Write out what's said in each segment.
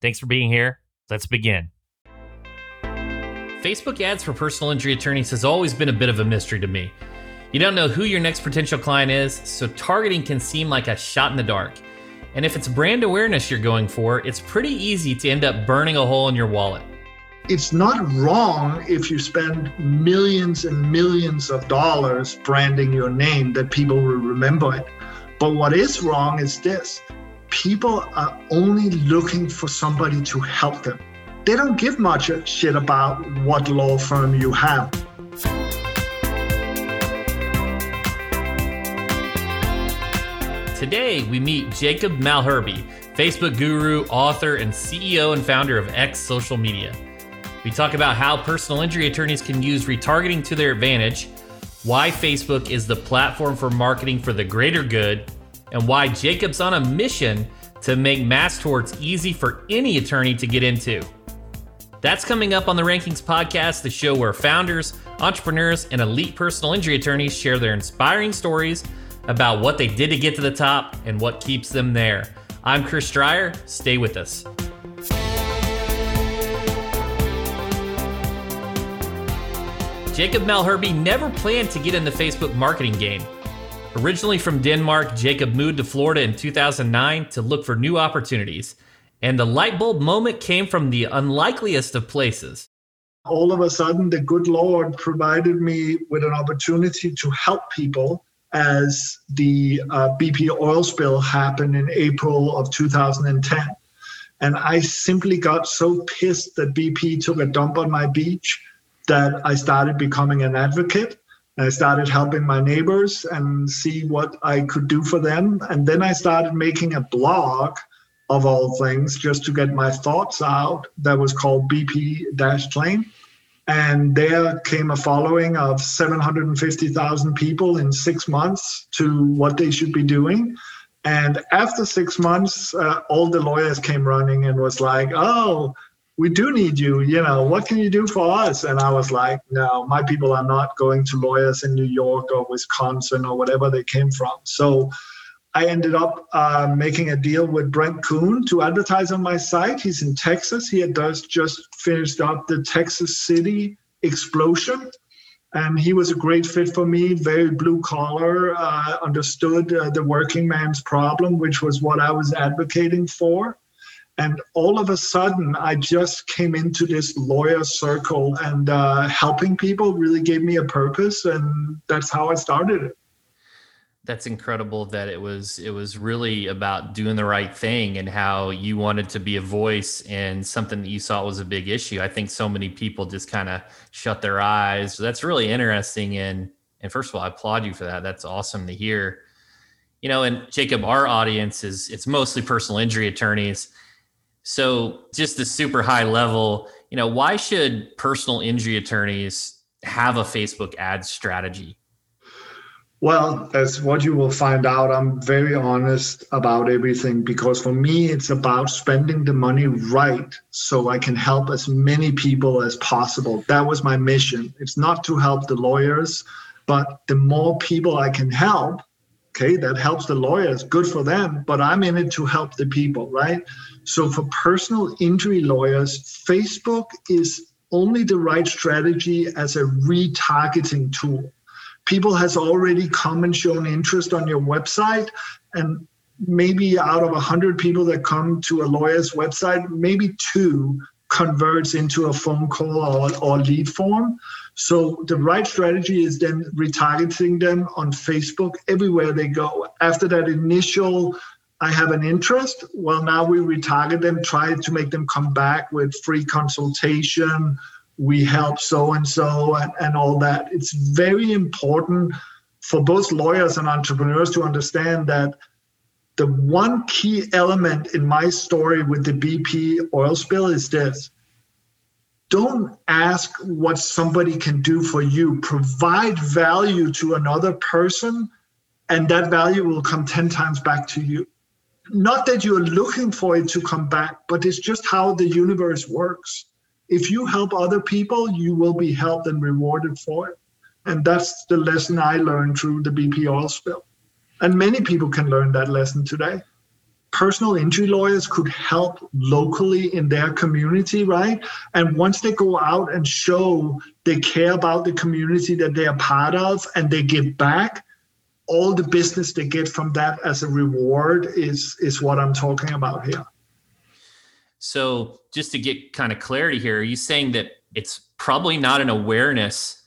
Thanks for being here. Let's begin. Facebook ads for personal injury attorneys has always been a bit of a mystery to me. You don't know who your next potential client is, so targeting can seem like a shot in the dark. And if it's brand awareness you're going for, it's pretty easy to end up burning a hole in your wallet. It's not wrong if you spend millions and millions of dollars branding your name that people will remember it. But what is wrong is this people are only looking for somebody to help them. They don't give much shit about what law firm you have. Today, we meet Jacob Malherbe, Facebook guru, author, and CEO and founder of X Social Media. We talk about how personal injury attorneys can use retargeting to their advantage, why Facebook is the platform for marketing for the greater good, and why Jacob's on a mission to make mass torts easy for any attorney to get into. That's coming up on the Rankings podcast, the show where founders, entrepreneurs, and elite personal injury attorneys share their inspiring stories about what they did to get to the top and what keeps them there. I'm Chris Dreyer. Stay with us. Jacob Malherbe never planned to get in the Facebook marketing game. Originally from Denmark, Jacob moved to Florida in 2009 to look for new opportunities. And the light bulb moment came from the unlikeliest of places. All of a sudden, the good Lord provided me with an opportunity to help people as the uh, BP oil spill happened in April of 2010. And I simply got so pissed that BP took a dump on my beach that I started becoming an advocate I started helping my neighbors and see what I could do for them. And then I started making a blog of all things just to get my thoughts out that was called BP Dash Claim. And there came a following of 750,000 people in six months to what they should be doing. And after six months, uh, all the lawyers came running and was like, oh, we do need you. You know, what can you do for us? And I was like, no, my people are not going to lawyers in New York or Wisconsin or whatever they came from. So I ended up uh, making a deal with Brent Coon to advertise on my site. He's in Texas. He had just, finished up the Texas City explosion. And he was a great fit for me, very blue collar, uh, understood uh, the working man's problem, which was what I was advocating for. And all of a sudden, I just came into this lawyer circle, and uh, helping people really gave me a purpose, and that's how I started it. That's incredible that it was it was really about doing the right thing and how you wanted to be a voice in something that you saw was a big issue. I think so many people just kind of shut their eyes. That's really interesting and and first of all, I applaud you for that. That's awesome to hear. You know, and Jacob, our audience is it's mostly personal injury attorneys so, just the super high level, you know, why should personal injury attorneys have a Facebook ad strategy? Well, as what you will find out, I'm very honest about everything because for me, it's about spending the money right so I can help as many people as possible. That was my mission. It's not to help the lawyers, but the more people I can help, okay, that helps the lawyers, good for them, but I'm in it to help the people, right? So for personal injury lawyers, Facebook is only the right strategy as a retargeting tool. People has already come and shown interest on your website and maybe out of 100 people that come to a lawyer's website, maybe two converts into a phone call or, or lead form. So the right strategy is then retargeting them on Facebook everywhere they go. After that initial I have an interest. Well, now we retarget them, try to make them come back with free consultation. We help so and so and all that. It's very important for both lawyers and entrepreneurs to understand that the one key element in my story with the BP oil spill is this don't ask what somebody can do for you. Provide value to another person, and that value will come 10 times back to you. Not that you're looking for it to come back, but it's just how the universe works. If you help other people, you will be helped and rewarded for it. And that's the lesson I learned through the BP oil spill. And many people can learn that lesson today personal injury lawyers could help locally in their community, right? And once they go out and show they care about the community that they are part of and they give back, all the business they get from that as a reward is is what I'm talking about here. So, just to get kind of clarity here, are you saying that it's probably not an awareness,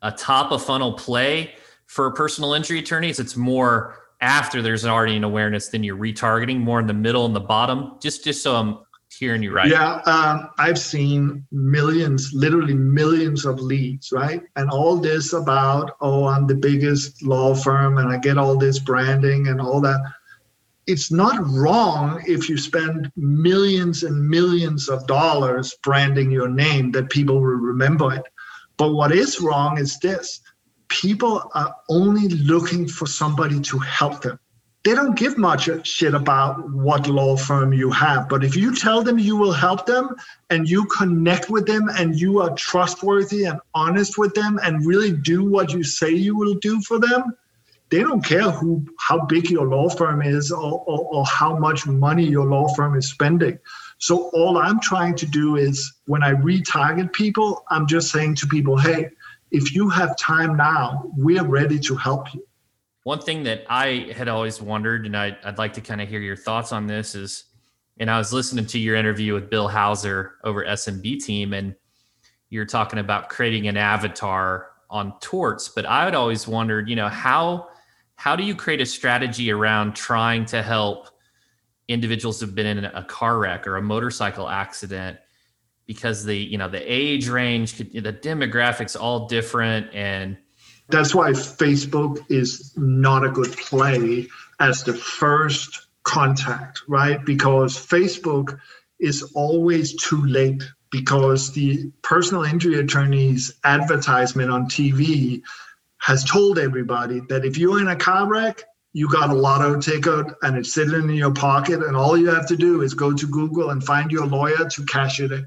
a top of funnel play for personal injury attorneys? It's more after there's already an awareness, then you're retargeting more in the middle and the bottom. Just just so I'm hearing you right. Yeah, um, I've seen millions, literally millions of leads, right? And all this about oh, I'm the biggest law firm and I get all this branding and all that. It's not wrong if you spend millions and millions of dollars branding your name that people will remember it. But what is wrong is this people are only looking for somebody to help them. They don't give much shit about what law firm you have. But if you tell them you will help them and you connect with them and you are trustworthy and honest with them and really do what you say you will do for them, they don't care who how big your law firm is or, or, or how much money your law firm is spending. So all I'm trying to do is when I retarget people, I'm just saying to people, hey, if you have time now, we're ready to help you. One thing that I had always wondered, and I, would like to kind of hear your thoughts on this, is, and I was listening to your interview with Bill Hauser over SMB team, and you're talking about creating an avatar on torts. But I had always wondered, you know, how how do you create a strategy around trying to help individuals who've been in a car wreck or a motorcycle accident because the you know the age range the demographics all different and that's why facebook is not a good play as the first contact right? Because facebook is always too late because the personal injury attorney's advertisement on tv has told everybody that if you're in a car wreck you got a lotto ticket and it's sitting in your pocket and all you have to do is go to google and find your lawyer to cash it in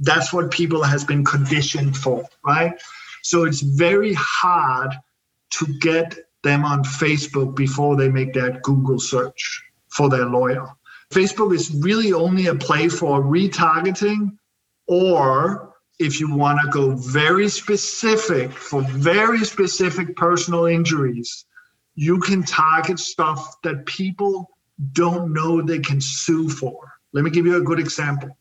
that's what people has been conditioned for, right? So it's very hard to get them on Facebook before they make that Google search for their lawyer. Facebook is really only a play for retargeting or if you want to go very specific for very specific personal injuries, you can target stuff that people don't know they can sue for. Let me give you a good example.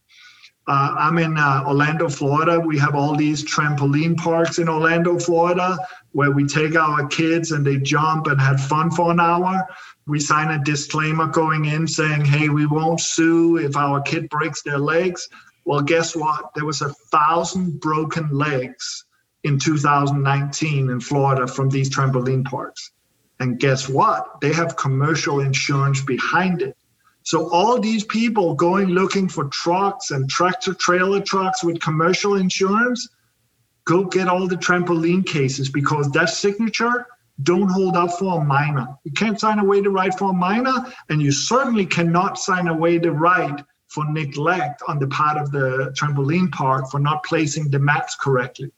Uh, I'm in uh, Orlando, Florida. We have all these trampoline parks in Orlando, Florida, where we take our kids and they jump and have fun for an hour. We sign a disclaimer going in saying, hey, we won't sue if our kid breaks their legs. Well, guess what? There was a thousand broken legs in 2019 in Florida from these trampoline parks. And guess what? They have commercial insurance behind it. So all these people going looking for trucks and tractor trailer trucks with commercial insurance, go get all the trampoline cases because that signature don't hold up for a minor. You can't sign away the right for a minor, and you certainly cannot sign away the right for neglect on the part of the trampoline park for not placing the mats correctly.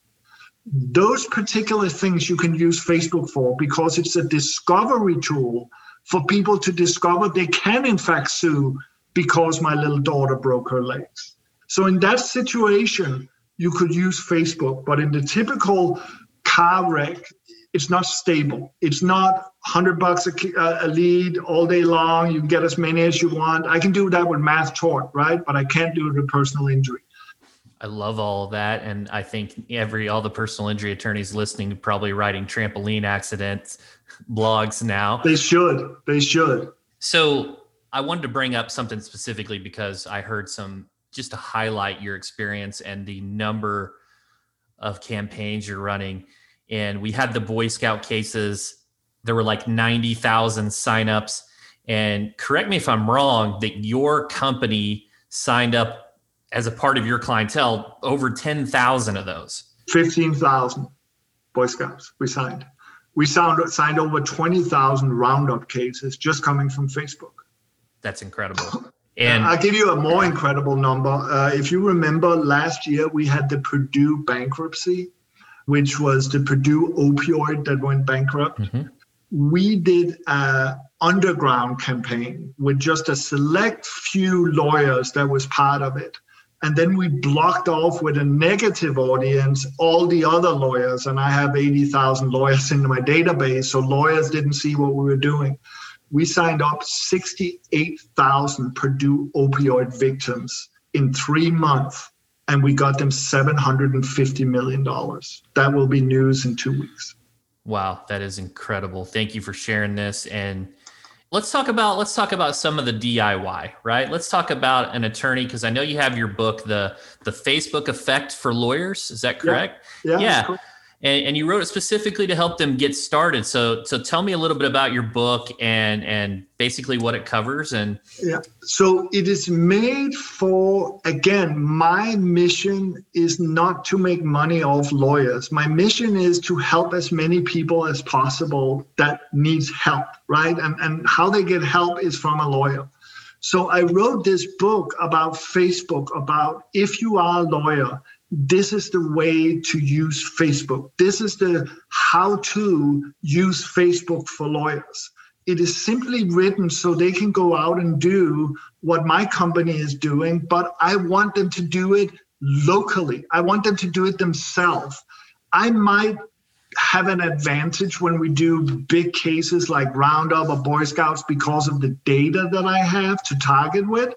Those particular things you can use Facebook for because it's a discovery tool for people to discover they can, in fact, sue because my little daughter broke her legs. So, in that situation, you could use Facebook, but in the typical car wreck, it's not stable. It's not 100 bucks a, uh, a, lead all day long. You can get as many as you want. I can do that with mass tort, right? But I can't do it with personal injury. I love all of that. And I think every, all the personal injury attorneys listening, probably writing trampoline accidents blogs now. They should. They should. So I wanted to bring up something specifically because I heard some just to highlight your experience and the number of campaigns you're running. And we had the Boy Scout cases. There were like 90,000 signups. And correct me if I'm wrong, that your company signed up as a part of your clientele over 10,000 of those. 15,000 Boy Scouts we signed. We signed, signed over 20,000 Roundup cases just coming from Facebook. That's incredible. And I'll give you a more incredible number. Uh, if you remember last year, we had the Purdue bankruptcy, which was the Purdue opioid that went bankrupt. Mm-hmm. We did a underground campaign with just a select few lawyers that was part of it. And then we blocked off with a negative audience all the other lawyers. And I have 80,000 lawyers in my database. So lawyers didn't see what we were doing we signed up 68,000 Purdue opioid victims in three months, and we got them $750 million. That will be news in two weeks. Wow, that is incredible. Thank you for sharing this. And let's talk about let's talk about some of the DIY, right? Let's talk about an attorney because I know you have your book, the the Facebook effect for lawyers. Is that correct? Yeah. Yeah. yeah and, and you wrote it specifically to help them get started. So so tell me a little bit about your book and and basically what it covers and yeah. So it is made for again, my mission is not to make money off lawyers. My mission is to help as many people as possible that needs help, right? And and how they get help is from a lawyer. So I wrote this book about Facebook about if you are a lawyer this is the way to use Facebook. This is the how to use Facebook for lawyers. It is simply written so they can go out and do what my company is doing, but I want them to do it locally. I want them to do it themselves. I might have an advantage when we do big cases like Roundup or Boy Scouts because of the data that I have to target with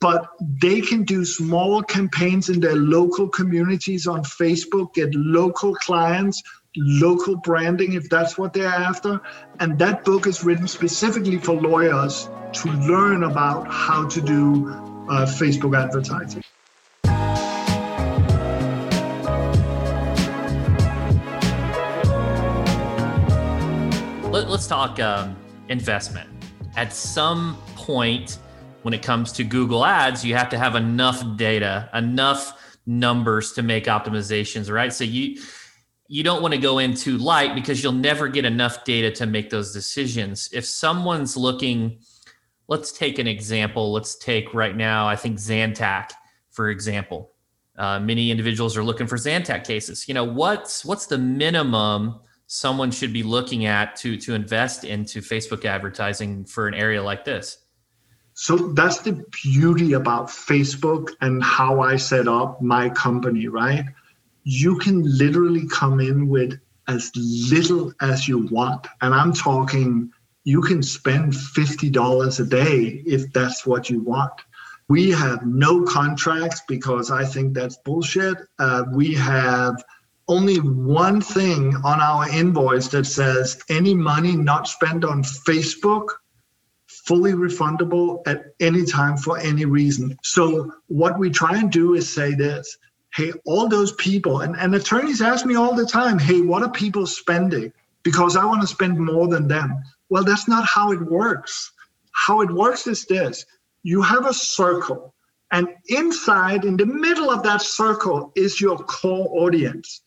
but they can do small campaigns in their local communities on Facebook, get local clients, local branding if that's what they're after. And that book is written specifically for lawyers to learn about how to do uh, Facebook advertising. Let, us talk um, investment. At some point, when it comes to Google Ads, you have to have enough data, enough numbers to make optimizations, right? So you you don't want to go in too light because you'll never get enough data to make those decisions. If someone's looking, let's take an example. Let's take right now, I think Zantac, for example. Uh, many individuals are looking for Zantac cases. You know, what's what's the minimum someone should be looking at to to invest into Facebook advertising for an area like this? So that's the beauty about Facebook and how I set up my company, right? You can literally come in with as little as you want. And I'm talking, you can spend $50 a day if that's what you want. We have no contracts because I think that's bullshit. Uh, we have only one thing on our invoice that says any money not spent on Facebook fully refundable at any time for any reason. So what we try and do is say this, hey, all those people, and, and attorneys ask me all the time, hey, what are people spending? Because I want to spend more than them. Well, that's not how it works. How it works is this you have a circle, and inside, in the middle of that circle, is your core audience.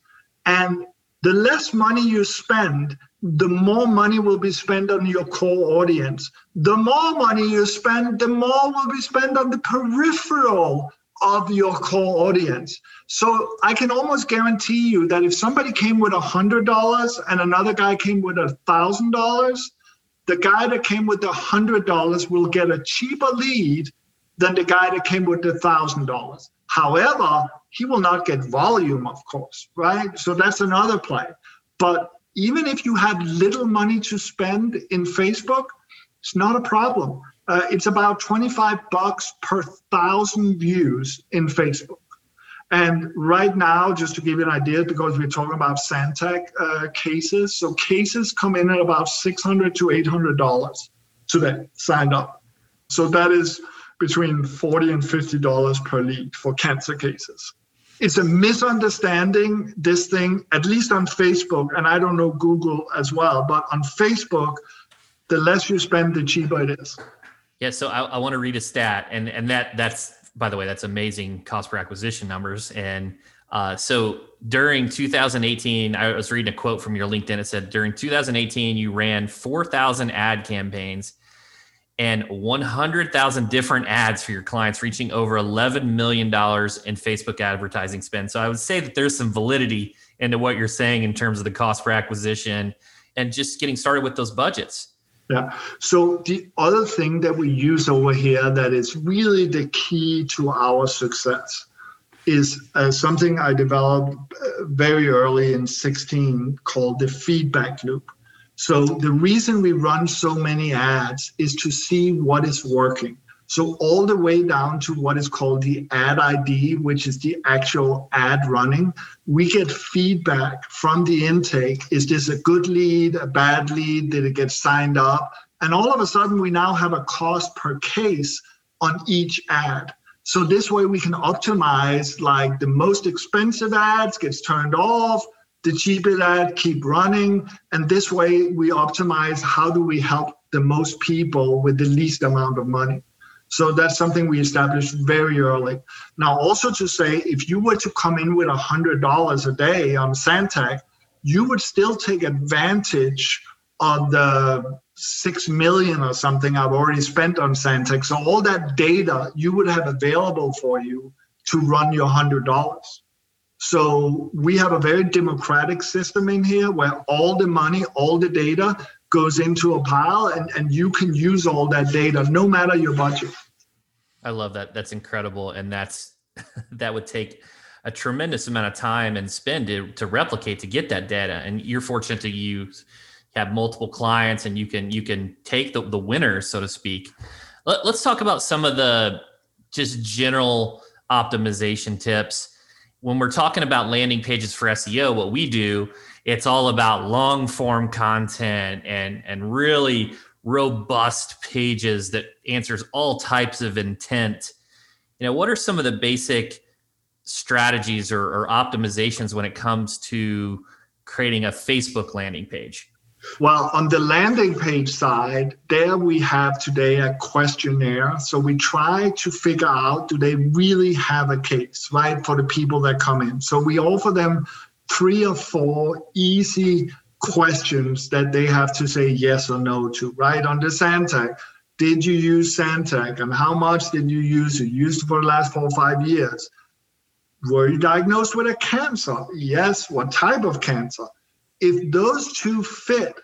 And the less money you spend, the more money will be spent on your core audience. The more money you spend, the more will be spent on the peripheral of your core audience. So I can almost guarantee you that if somebody came with a hundred dollars and another guy came with a thousand dollars, the guy that came with the hundred dollars will get a cheaper lead than the guy that came with the thousand dollars. However, he will not get volume, of course, right? So that's another play. But even if you have little money to spend in Facebook, it's not a problem. Uh, it's about 25 bucks per thousand views in Facebook. And right now, just to give you an idea, because we're talking about Zantac uh, cases, so cases come in at about 600 to 800 dollars today signed up. So that is between 40 and 50 dollars per lead for cancer cases it's a misunderstanding this thing at least on facebook and i don't know google as well but on facebook the less you spend, the cheaper it is. Yeah, so I, I want to read a stat, and and that that's by the way, that's amazing cost per acquisition numbers. And uh, so during 2018, I was reading a quote from your LinkedIn. It said during 2018, you ran 4,000 ad campaigns and 100,000 different ads for your clients, reaching over $11 million in Facebook advertising spend. So I would say that there's some validity into what you're saying in terms of the cost per acquisition and just getting started with those budgets. Yeah. So the other thing that we use over here that is really the key to our success is uh, something I developed uh, very early in 16 called the feedback loop. So the reason we run so many ads is to see what is working. So all the way down to what is called the ad ID, which is the actual ad running, we get feedback from the intake. Is this a good lead, a bad lead? Did it get signed up? And all of a sudden, we now have a cost per case on each ad. So this way we can optimize like the most expensive ads gets turned off, the cheapest ad keep running. And this way we optimize how do we help the most people with the least amount of money. So that's something we established very early. Now, also to say, if you were to come in with $100 a day on Zantac, you would still take advantage of the six million or something I've already spent on Zantac. So all that data you would have available for you to run your hundred dollars. So we have a very democratic system in here where all the money, all the data goes into a pile and, and you can use all that data no matter your budget. I love that. That's incredible. And that's that would take a tremendous amount of time and spend to, to replicate to get that data. And you're fortunate to use have multiple clients and you can you can take the, the winners, so to speak. Let, let's talk about some of the just general optimization tips. When we're talking about landing pages for SEO, what we do, it's all about long form content and and really robust pages that answers all types of intent. You know what are some of the basic strategies or, or, optimizations when it comes to creating a facebook landing page well on the landing page side there we have today a questionnaire so we try to figure out do they really have a case right for the people that come in so we offer them three or four easy questions that they have to say yes or no to, right? On the Zantac, did you use Zantac and how much did you use it? Used for the last four or five years. Were you diagnosed with a cancer? Yes. What type of cancer? If those two fit,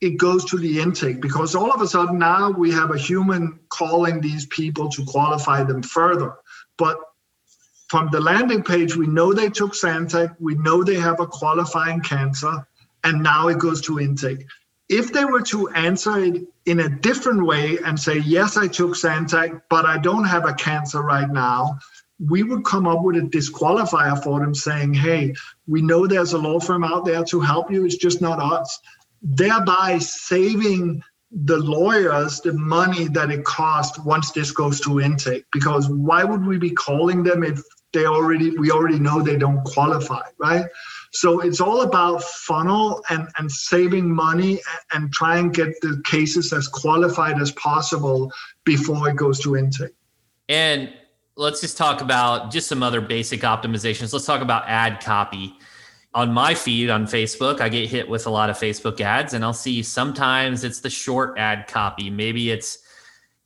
it goes to the intake because all of a sudden now we have a human calling these people to qualify them further. But from the landing page, we know they took Zantac, we know they have a qualifying cancer, and now it goes to intake. If they were to answer it in a different way and say, yes, I took Zantac, but I don't have a cancer right now, we would come up with a disqualifier for them saying, hey, we know there's a law firm out there to help you, it's just not us. Thereby saving the lawyers the money that it costs once this goes to intake. Because why would we be calling them if they already we already know they don't qualify, right? So it's all about funnel and, and saving money and try and get the cases as qualified as possible before it goes to intake. And let's just talk about just some other basic optimizations. Let's talk about ad copy. On my feed on Facebook, I get hit with a lot of Facebook ads, and I'll see sometimes it's the short ad copy. Maybe it's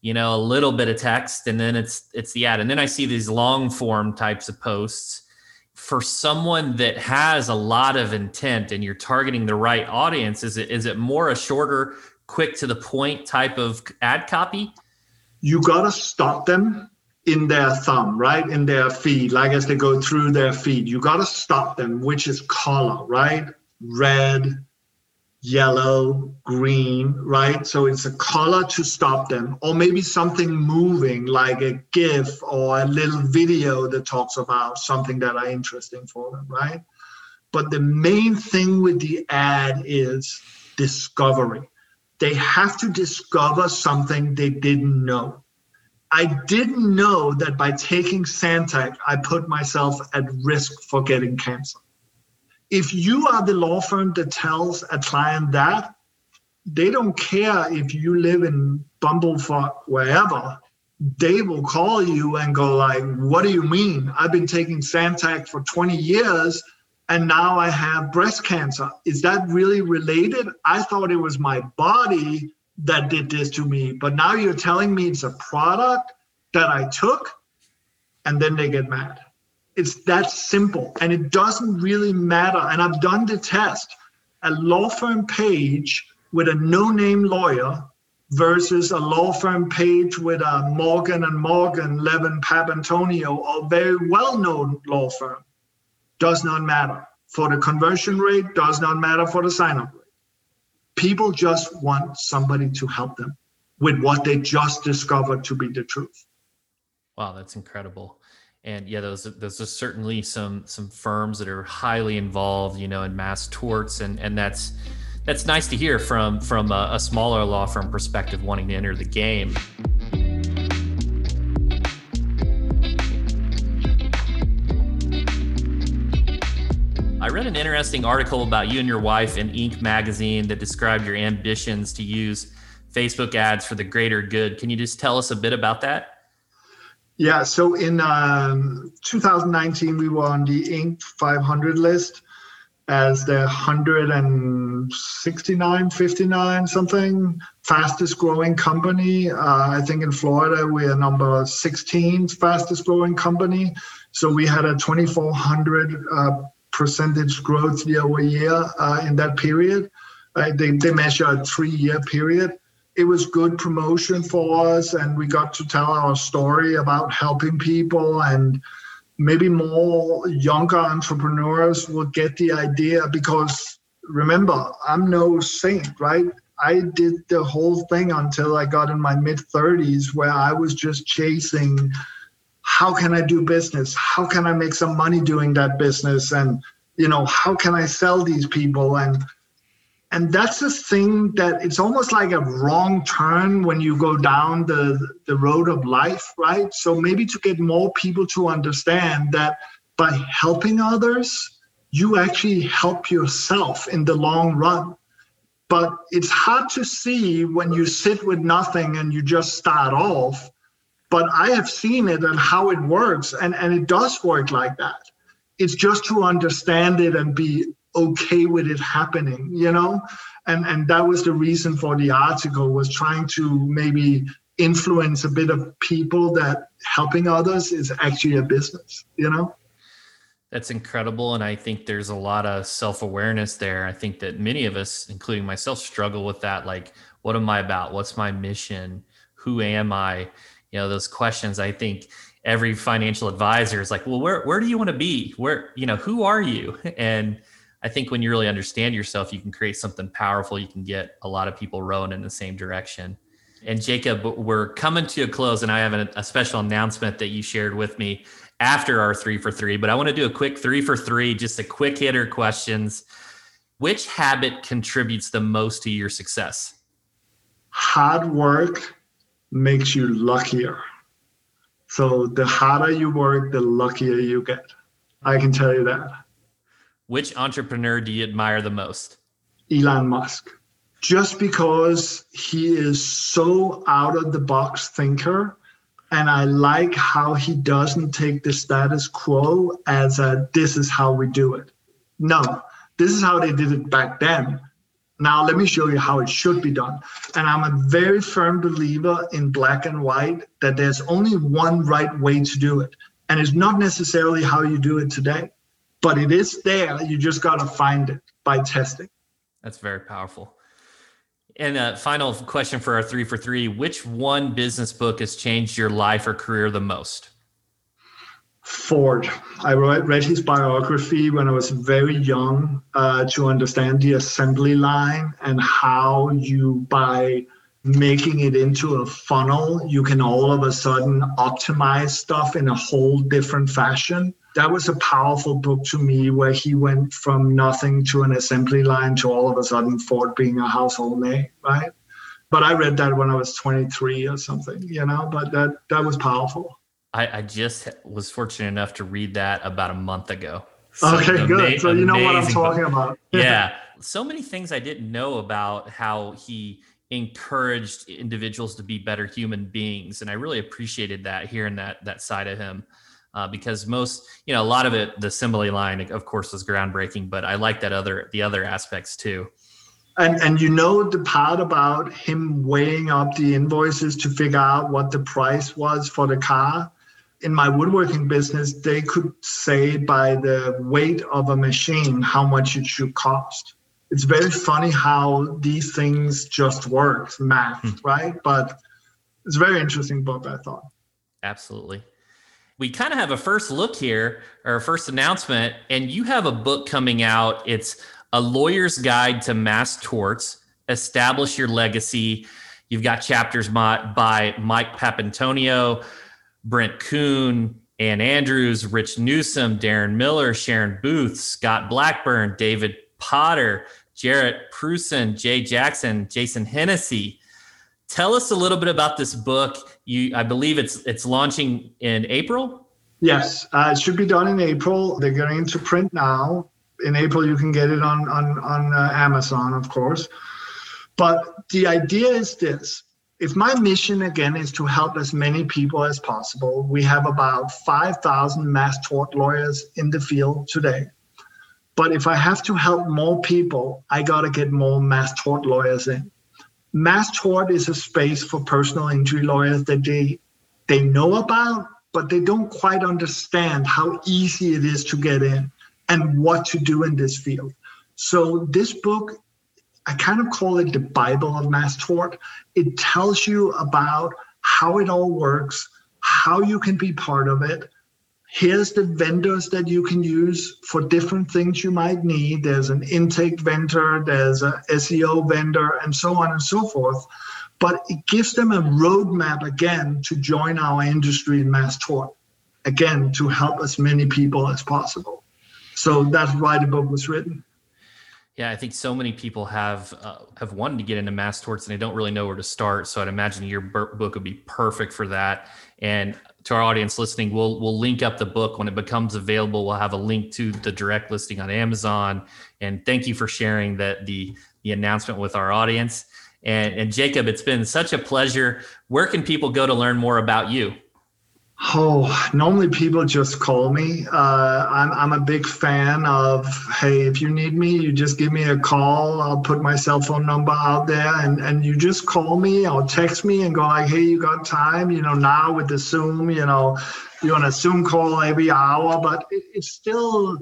you know a little bit of text, and then it's it's the ad, and then I see these long form types of posts for someone that has a lot of intent and you're targeting the right audience is it is it more a shorter quick to the point type of ad copy you got to stop them in their thumb right in their feed like as they go through their feed you got to stop them which is color right red yellow, green, right? So it's a color to stop them, or maybe something moving like a GIF or a little video that talks about something that are interesting for them, right? But the main thing with the ad is discovery. They have to discover something they didn't know. I didn't know that by taking Zantac, I put myself at risk for getting cancer if you are the law firm that tells a client that, they don't care if you live in Bumblefuck, wherever. They will call you and go like, "What do you mean? I've been taking Zantac for 20 years, and now I have breast cancer. Is that really related? I thought it was my body that did this to me, but now you're telling me it's a product that I took." And then they get mad. It's that simple, and it doesn't really matter. And I've done the test. A law firm page with a no-name lawyer versus a law firm page with a Morgan and Morgan, Levin Papantonio, a very well-known law firm, does not matter. For the conversion rate, does not matter for the sign-up rate. People just want somebody to help them with what they just discovered to be the truth. Wow, that's incredible. And yeah, those those are certainly some some firms that are highly involved, you know, in mass torts, and and that's that's nice to hear from from a, a smaller law firm perspective wanting to enter the game. Read an interesting article about you and your wife in Inc. magazine that described your ambitions to use Facebook ads for the greater good. Can you just tell us a bit about that? Yeah, so in um, 2019, we were on the Inc. 500 list as the 169, 59 something fastest growing company. Uh, I think in Florida we are number 16 fastest growing company. So we had a 2,400 uh, percentage growth year over year uh, in that period. Uh, they, they measure a three year period. It was good promotion for us, and we got to tell our story about helping people and maybe more younger entrepreneurs will get the idea because remember, I'm no saint, right? I did the whole thing until I got in my mid 30s where I was just chasing how can I do business? How can I make some money doing that business? And, you know, how can I sell these people? And and that's the thing that it's almost like a wrong turn when you go down the the road of life right so maybe to get more people to understand that by helping others you actually help yourself in the long run but it's hard to see when you sit with nothing and you just start off but i have seen it and how it works and and it does work like that. It's just to understand it and be okay with it happening you know? And and that was the reason for the article was trying to maybe influence a bit of people that helping others is actually a business you know? That's incredible and i think there's a lot of self-awareness there. I think that many of us including myself struggle with that like what am i about? What's my mission? Who am i you know those questions i think every financial advisor is like well where, where do you want to be where you know who are you and I think when you really understand yourself, you can create something powerful. You can get a lot of people rowing in the same direction. And Jacob, we're coming to a close, and I have a, a special announcement that you shared with me after our three for three. But I want to do a quick three for three, just a quick hitter questions. Which habit contributes the most to your success? Hard work makes you luckier. So the harder you work, the luckier you get. I can tell you that. Which entrepreneur do you admire the most? Elon Musk. Just because he is so out of the box thinker. And I like how he doesn't take the status quo as a this is how we do it. No, this is how they did it back then. Now, let me show you how it should be done. And I'm a very firm believer in black and white that there's only one right way to do it. And it's not necessarily how you do it today but it is there. You just got to find it by testing. That's very powerful. And a final question for our three for three Which one business book has changed your life or career the most? Ford. I read his biography when I was very young uh, to understand the assembly line and how you, by making it into a funnel, you can all of a sudden optimize stuff in a whole different fashion that was a powerful book to me where he went from nothing to an assembly line to all of a sudden Ford being a household name, right? But I read that when I was 23 or something, you know, but that that was powerful. I, I just was fortunate enough to read that about a month ago. So okay, good. so you know what I'm talking about. yeah. So many things I didn't know about how he encouraged individuals to be better human beings, and I really appreciated that hearing that that side of him. Uh, because most, you know, a lot of it, the assembly line, of course, was groundbreaking, but I like that other the other aspects too. And and you know the part about him weighing up the invoices to figure out what the price was for the car. In my woodworking business, they could say by the weight of a machine how much it should cost. It's very funny how these things just work, math, hmm. right? But it's a very interesting book, I thought. Absolutely. We kind of have a first look here, or a first announcement, and you have a book coming out. It's a Lawyer's Guide to Mass Torts, Establish Your Legacy. You've got chapters by Mike Papantonio, Brent Coon, Ann Andrews, Rich Newsome, Darren Miller, Sharon Booth, Scott Blackburn, David Potter, Jarrett Prusin, Jay Jackson, Jason Hennessey. Tell us a little bit about this book. You, I believe it's it's launching in April. Yes, uh, it should be done in April. They're going to print now in April, you can get it on on on uh, Amazon, of course. But the idea is this: if my mission again is to help as many people as possible, we have about 5,000 mass tort lawyers in the field today. But if I have to help more people, I got to get more mass tort lawyers in. Mass tort is a space for personal injury lawyers that they they know about, but they don't quite understand how easy it is to get in and what to do in this field. So this book, I kind of call it the Bible of mass tort. It tells you about how it all works, how you can be part of it. Here's the vendors that you can use for different things you might need. There's an intake vendor, there's a SEO vendor, and so on and so forth. But it gives them a roadmap again to join our industry in mass tort, again, to help as many people as possible. So that's why the book was written. Yeah, I think so many people have uh, have wanted to get into mass torts and they don't really know where to start. So I'd imagine your book would be perfect for that. And to our audience listening, we'll we'll link up the book when it becomes available. We'll have a link to the direct listing on Amazon. And thank you for sharing that the the announcement with our audience. And, and Jacob, it's been such a pleasure. Where can people go to learn more about you? Oh, normally people just call me. Uh, I'm I'm a big fan of hey, if you need me, you just give me a call. I'll put my cell phone number out there, and and you just call me or text me and go like, hey, you got time? You know, now with the Zoom, you know, you're on a Zoom call every hour, but it, it's still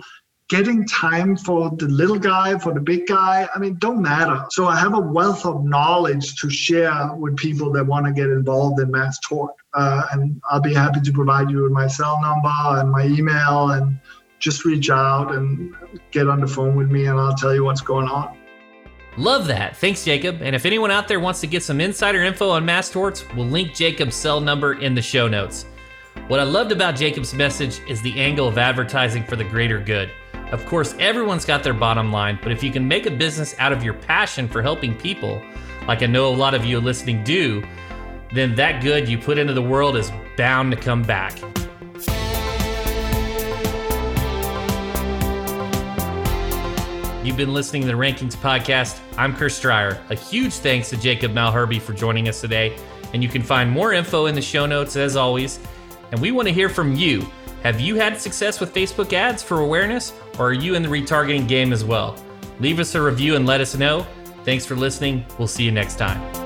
getting time for the little guy, for the big guy, I mean, don't matter. So I have a wealth of knowledge to share with people that want to get involved in mass tort. Uh, and I'll be happy to provide you with my cell number and my email and just reach out and get on the phone with me and I'll tell you what's going on. Love that. Thanks, Jacob. And if anyone out there wants to get some insider info on mass torts, we'll link Jacob's cell number in the show notes. What I loved about Jacob's message is the angle of advertising for the greater good. Of course, everyone's got their bottom line, but if you can make a business out of your passion for helping people, like I know a lot of you listening do, then that good you put into the world is bound to come back. You've been listening to the Rankings Podcast. I'm Chris Dreyer. A huge thanks to Jacob Malherbe for joining us today. And you can find more info in the show notes as always. And we want to hear from you. Have you had success with Facebook ads for awareness, or are you in the retargeting game as well? Leave us a review and let us know. Thanks for listening. We'll see you next time.